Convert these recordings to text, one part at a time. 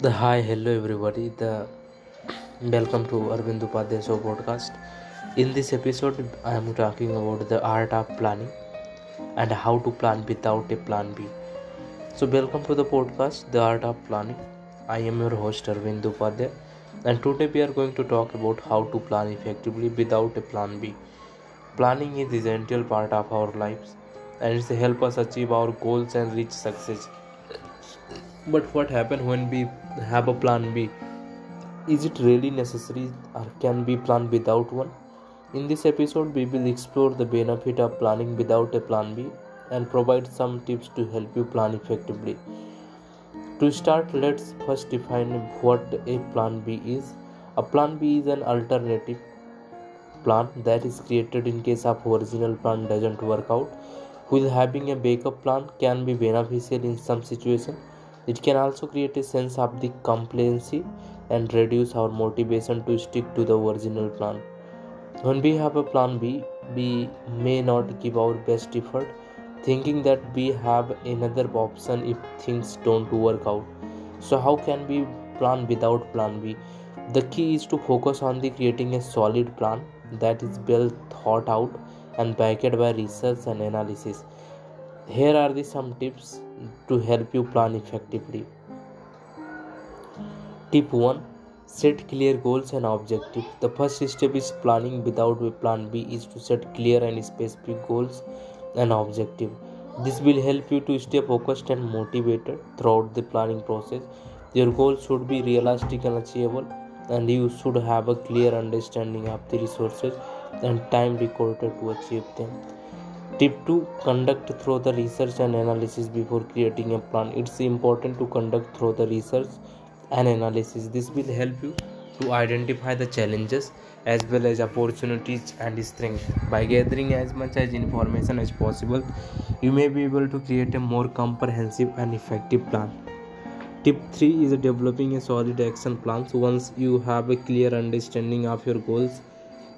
The hi, hello everybody. The welcome to Arvind Upadhyay Show podcast. In this episode, I am talking about the art of planning and how to plan without a plan B. So, welcome to the podcast, The Art of Planning. I am your host Arvind Upadhyay, and today we are going to talk about how to plan effectively without a plan B. Planning is essential part of our lives, and it helps us achieve our goals and reach success. But what happens when we have a plan B? Is it really necessary or can we plan without one? In this episode, we will explore the benefit of planning without a plan B and provide some tips to help you plan effectively. To start, let's first define what a plan B is. A plan B is an alternative plan that is created in case of original plan doesn't work out. with having a backup plan can be beneficial in some situations, it can also create a sense of the complacency and reduce our motivation to stick to the original plan. When we have a plan B, we may not give our best effort, thinking that we have another option if things don't work out. So, how can we plan without plan B? The key is to focus on the creating a solid plan that is well thought out and backed by research and analysis. Here are the some tips to help you plan effectively. Tip 1 Set clear goals and objectives. The first step is planning without a plan B is to set clear and specific goals and objectives. This will help you to stay focused and motivated throughout the planning process. Your goals should be realistic and achievable, and you should have a clear understanding of the resources and time required to achieve them. Tip 2 Conduct through the research and analysis before creating a plan. It's important to conduct through the research and analysis. This will help you to identify the challenges as well as opportunities and strengths. By gathering as much as information as possible, you may be able to create a more comprehensive and effective plan. Tip 3 is developing a solid action plan. So once you have a clear understanding of your goals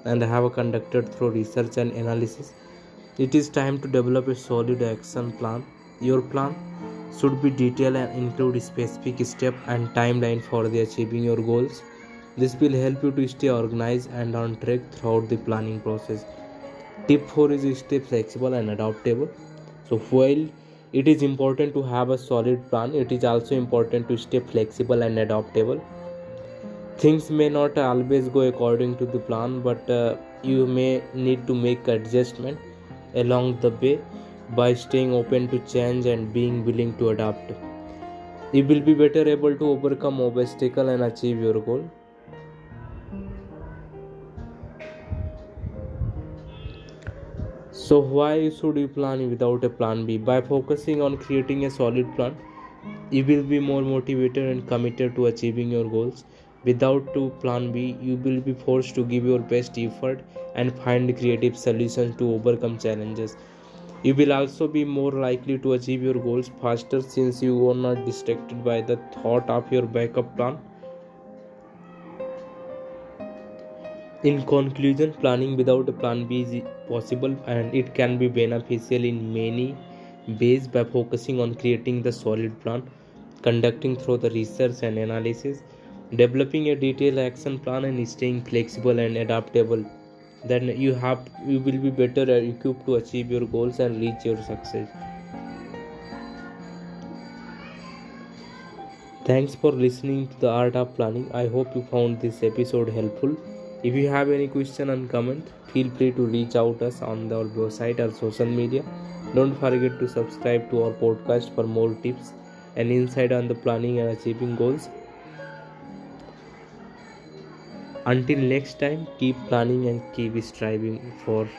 and have conducted through research and analysis, it is time to develop a solid action plan. Your plan should be detailed and include specific step and timeline for the achieving your goals. This will help you to stay organized and on track throughout the planning process. Tip 4 is to stay flexible and adaptable. So while it is important to have a solid plan, it is also important to stay flexible and adaptable. Things may not always go according to the plan, but uh, you may need to make adjustment along the way by staying open to change and being willing to adapt. You will be better able to overcome obstacle and achieve your goal. So why should you plan without a plan B? By focusing on creating a solid plan, you will be more motivated and committed to achieving your goals. Without to plan B, you will be forced to give your best effort and find creative solutions to overcome challenges. You will also be more likely to achieve your goals faster since you are not distracted by the thought of your backup plan. In conclusion, planning without a plan B is possible and it can be beneficial in many ways by focusing on creating the solid plan, conducting through the research and analysis, developing a detailed action plan, and staying flexible and adaptable. Then you have you will be better equipped to achieve your goals and reach your success. Thanks for listening to the art of planning. I hope you found this episode helpful. If you have any question and comment feel free to reach out us on our website or social media. Don't forget to subscribe to our podcast for more tips and insight on the planning and achieving goals until next time, keep planning and keep striving for